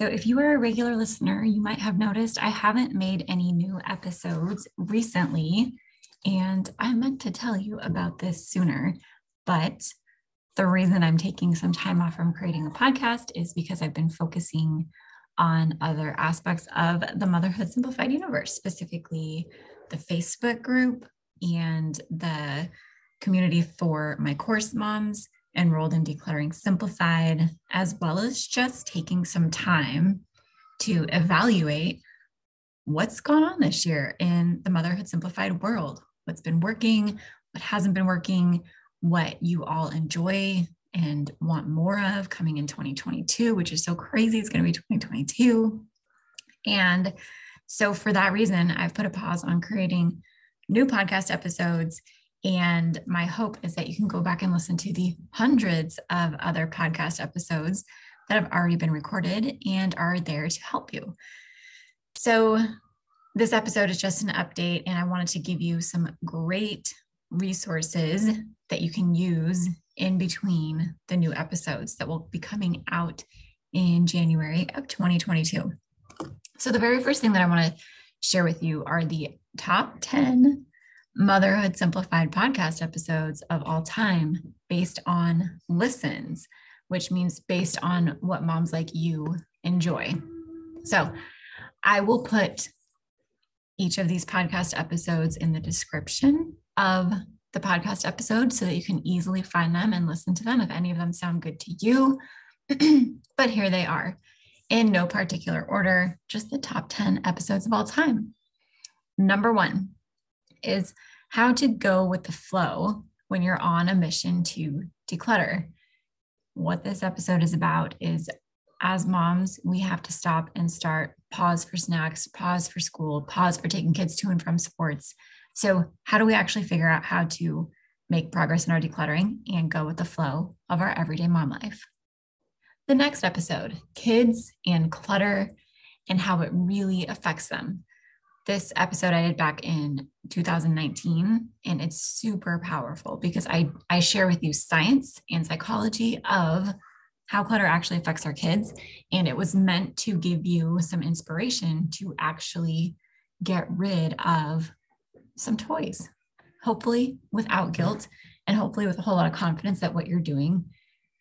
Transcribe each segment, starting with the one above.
So, if you are a regular listener, you might have noticed I haven't made any new episodes recently. And I meant to tell you about this sooner. But the reason I'm taking some time off from creating a podcast is because I've been focusing on other aspects of the Motherhood Simplified universe, specifically the Facebook group and the community for my course moms enrolled in Decluttering Simplified, as well as just taking some time to evaluate what's gone on this year in the Motherhood Simplified world, what's been working, what hasn't been working, what you all enjoy and want more of coming in 2022, which is so crazy. It's going to be 2022. And so, for that reason, I've put a pause on creating new podcast episodes and my hope is that you can go back and listen to the hundreds of other podcast episodes that have already been recorded and are there to help you. So, this episode is just an update, and I wanted to give you some great resources that you can use in between the new episodes that will be coming out in January of 2022. So, the very first thing that I want to share with you are the top 10 Motherhood Simplified podcast episodes of all time based on listens, which means based on what moms like you enjoy. So I will put each of these podcast episodes in the description of the podcast episode so that you can easily find them and listen to them if any of them sound good to you. but here they are. in no particular order, just the top 10 episodes of all time. Number one is how to go with the flow when you're on a mission to declutter. What this episode is about is as moms, we have to stop and start, pause for snacks, pause for school, pause for taking kids to and from sports. So, how do we actually figure out how to make progress in our decluttering and go with the flow of our everyday mom life? The next episode kids and clutter and how it really affects them. This episode I did back in 2019, and it's super powerful because I, I share with you science and psychology of how clutter actually affects our kids. And it was meant to give you some inspiration to actually get rid of some toys, hopefully without guilt, and hopefully with a whole lot of confidence that what you're doing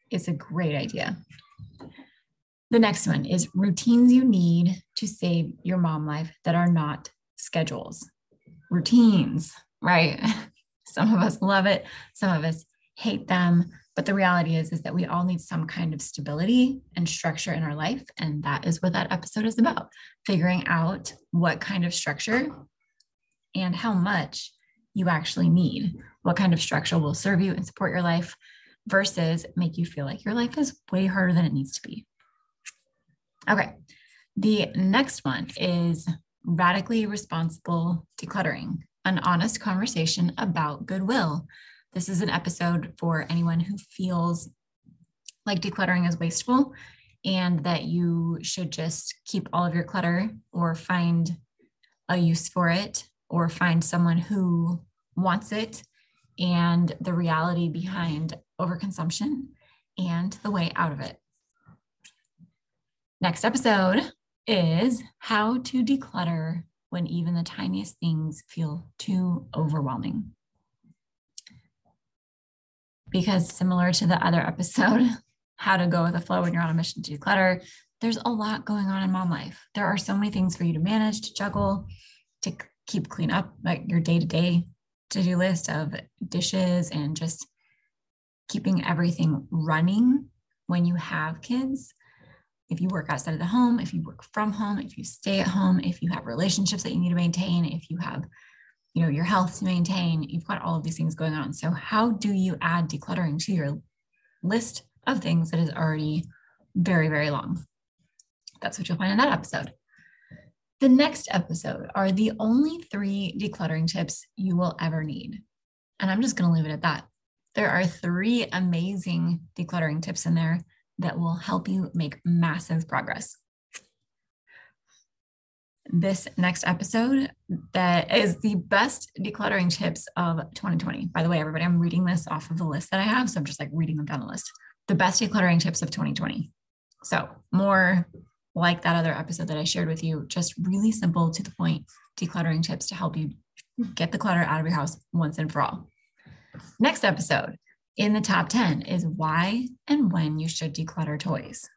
is a great idea. The next one is routines you need to save your mom life that are not schedules. Routines, right? Some of us love it, some of us hate them. But the reality is, is that we all need some kind of stability and structure in our life. And that is what that episode is about figuring out what kind of structure and how much you actually need, what kind of structure will serve you and support your life versus make you feel like your life is way harder than it needs to be. Okay. The next one is radically responsible decluttering, an honest conversation about goodwill. This is an episode for anyone who feels like decluttering is wasteful and that you should just keep all of your clutter or find a use for it or find someone who wants it and the reality behind overconsumption and the way out of it. Next episode is how to declutter when even the tiniest things feel too overwhelming because similar to the other episode, how to go with the flow when you're on a mission to declutter, there's a lot going on in mom life. There are so many things for you to manage, to juggle, to keep clean up, like your day to day to do list of dishes and just keeping everything running when you have kids. If you work outside of the home, if you work from home, if you stay at home, if you have relationships that you need to maintain, if you have you know your health to maintain you've got all of these things going on. So how do you add decluttering to your list of things that is already very very long? That's what you'll find in that episode. The next episode are the only three decluttering tips you will ever need. And i'm just going to leave it at that. There are three amazing decluttering tips in there that will help you make massive progress this next episode that is the best decluttering tips of 2020. By the way, everybody, I'm reading this off of the list that I have. So I'm just like reading them down the list. The best decluttering tips of 2020. So more like that other episode that I shared with you, just really simple to the point decluttering tips to help you get the clutter out of your house once and for all. Next episode in the top 10 is why and when you should declutter toys.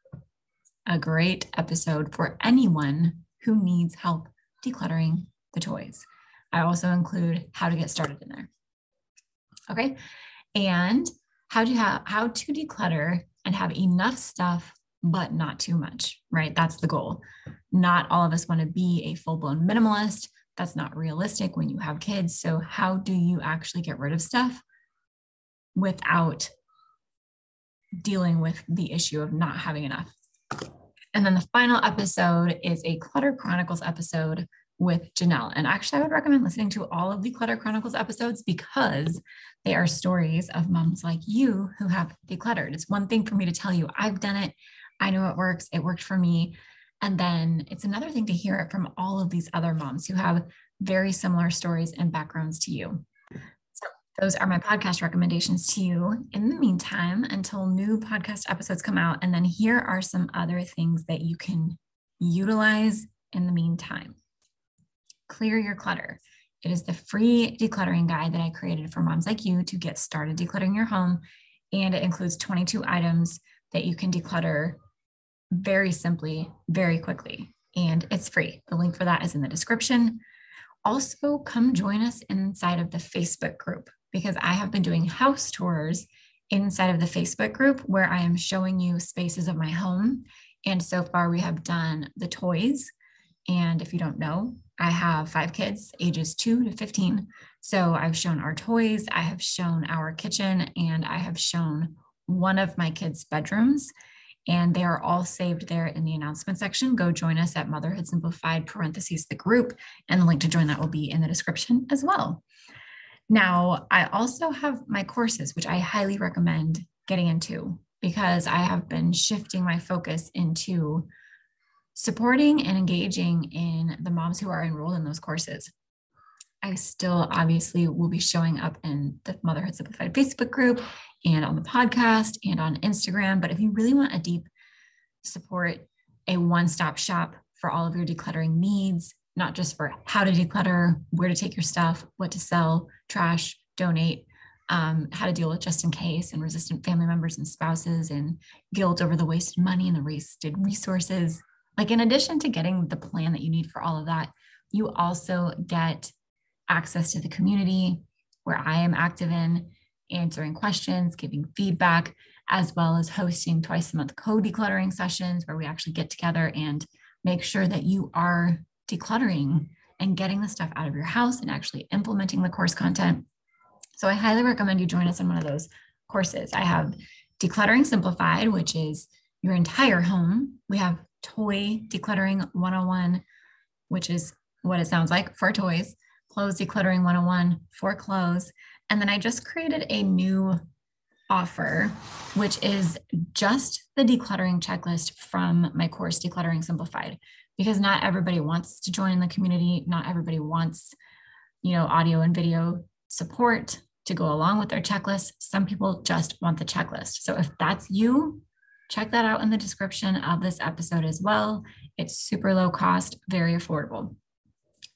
A great episode for anyone who needs help decluttering the toys. I also include how to get started in there. Okay. And how to have how to declutter and have enough stuff but not too much, right? That's the goal. Not all of us want to be a full-blown minimalist. That's not realistic when you have kids. So how do you actually get rid of stuff without dealing with the issue of not having enough? And then the final episode is a Clutter Chronicles episode with Janelle. And actually, I would recommend listening to all of the Clutter Chronicles episodes because they are stories of moms like you who have decluttered. It's one thing for me to tell you, I've done it, I know it works, it worked for me. And then it's another thing to hear it from all of these other moms who have very similar stories and backgrounds to you those are my podcast recommendations to you in the meantime until new podcast episodes come out. And then here are some other things that you can utilize in the meantime. Clear your clutter. It is the free decluttering guide that I created for moms like you to get started decluttering your home. And it includes 22 items that you can declutter very simply, very quickly. And it's free. The link for that is in the description. Also, come join us inside of the Facebook group because I have been doing house tours inside of the Facebook group where I am showing you spaces of my home And so far, we have done the toys. And if you don't know, I have five kids, ages two to 15. So I've shown our toys, I have shown our kitchen, and I have shown one of my kids' bedrooms. And they are all saved there in the announcement section. Go join us at Motherhood Simplified parentheses the group, and the link to join that will be in the description as well. Now, I also have my courses, which I highly recommend getting into because I have been shifting my focus into supporting and engaging in the moms who are enrolled in those courses. I still obviously will be showing up in the Motherhood Simplified Facebook group and on the podcast and on Instagram. But if you really want a deep support, a one stop shop for all of your decluttering needs, not just for how to declutter, where to take your stuff, what to sell, trash, donate, um, how to deal with just in case and resistant family members and spouses and guilt over the wasted money and the wasted resources. Like, in addition to getting the plan that you need for all of that, you also get access to the community where I am active in answering questions, giving feedback, as well as hosting twice a month co decluttering sessions where we actually get together and make sure that you are decluttering and getting the stuff out of your house and actually implementing the course content. So I highly recommend you join us in one of those courses. I have Decluttering Simplified, which is your entire home. We have Toy Decluttering 101, which is what it sounds like for toys clothes decluttering 101 for clothes. And then I just created a new offer, which is just the decluttering checklist from my course, Decluttering Simplified, because not everybody wants to join in the community. Not everybody wants, you know, audio and video support to go along with their checklist. Some people just want the checklist. So if that's you, check that out in the description of this episode as well. It's super low cost, very affordable.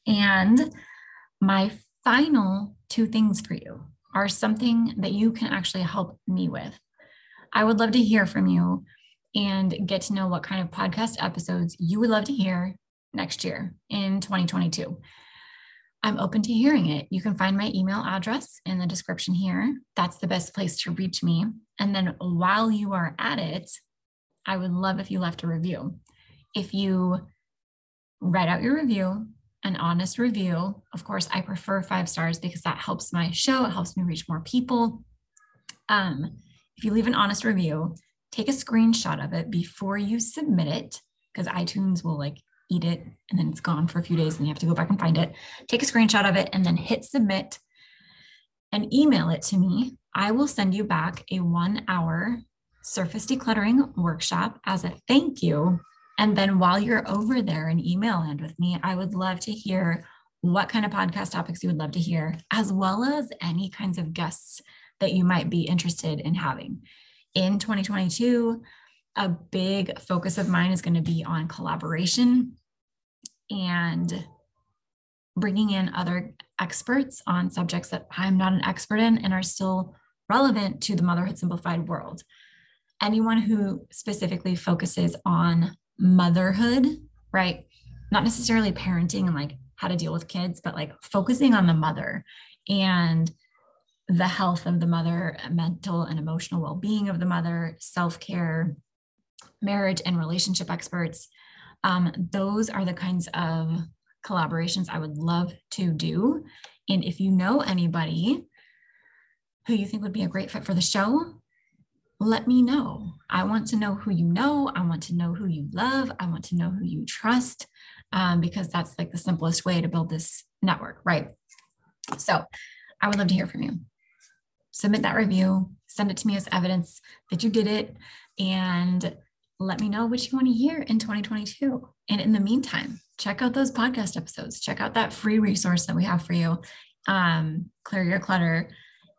And my final two things for you are something that you can actually help me with. I would love to hear from you and get to know what kind of podcast episodes you would love to hear next year in 2022. I'm open to hearing it. You can find my email address in the description here. That's the best place to reach me. And then while you are at it, I would love if you left a review. If you write out your review, an honest review. Of course, I prefer five stars because that helps my show. It helps me reach more people. Um, if you leave an honest review, take a screenshot of it before you submit it because iTunes will like eat it and then it's gone for a few days and you have to go back and find it. Take a screenshot of it and then hit submit and email it to me. I will send you back a one hour surface decluttering workshop as a thank you and then while you're over there in email land with me, I would love to hear what kind of podcast topics you would love to hear, as well as any kinds of guests that you might be interested in having. In 2022, a big focus of mine is going to be on collaboration and bringing in other experts on subjects that I'm not an expert in and are still relevant to the Motherhood Simplified world. Anyone who specifically focuses on motherhood, right? Not necessarily parenting and like how to deal with kids, but like focusing on the mother and the health of the mother, mental and emotional well being of the mother, self care, marriage and relationship experts. Um, those are the kinds of collaborations I would love to do. And if you know anybody who you think would be a great fit for the show, let me know. I want to know who you know. I want to know who you love. I want to know who you trust um, because that's like the simplest way to build this network, right? So I would love to hear from you. Submit that review, send it to me as evidence that you did it, and let me know what you want to hear in 2022. And in the meantime, check out those podcast episodes. Check out that free resource that we have for you, um, Clear Your Clutter.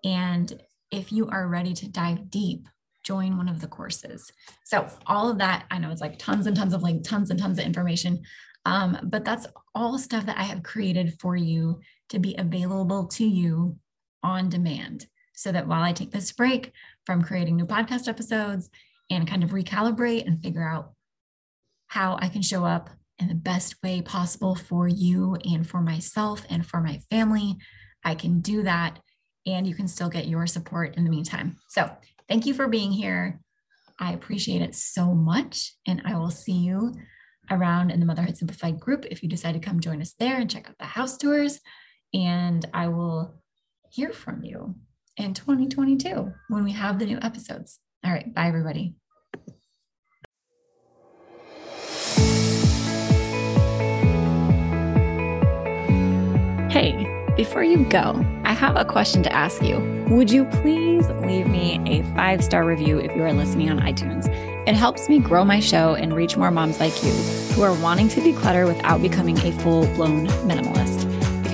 And if you are ready to dive deep join one of the courses. So all of that, I know it's like tons and tons of like tons and tons of information, um, but that's all stuff that I have created for you to be available to you on demand. So that while I take this break from creating new podcast episodes and kind of recalibrate and figure out how I can show up in the best way possible for you and for myself and for my family, I can do that. And you can still get your support in the meantime. So Thank you for being here. I appreciate it so much. And I will see you around in the Motherhood Simplified group if you decide to come join us there and check out the house tours. And I will hear from you in 2022 when we have the new episodes. All right. Bye, everybody. Hey, before you go, I have a question to ask you. Would you please leave me a five star review if you are listening on iTunes? It helps me grow my show and reach more moms like you who are wanting to declutter without becoming a full blown minimalist.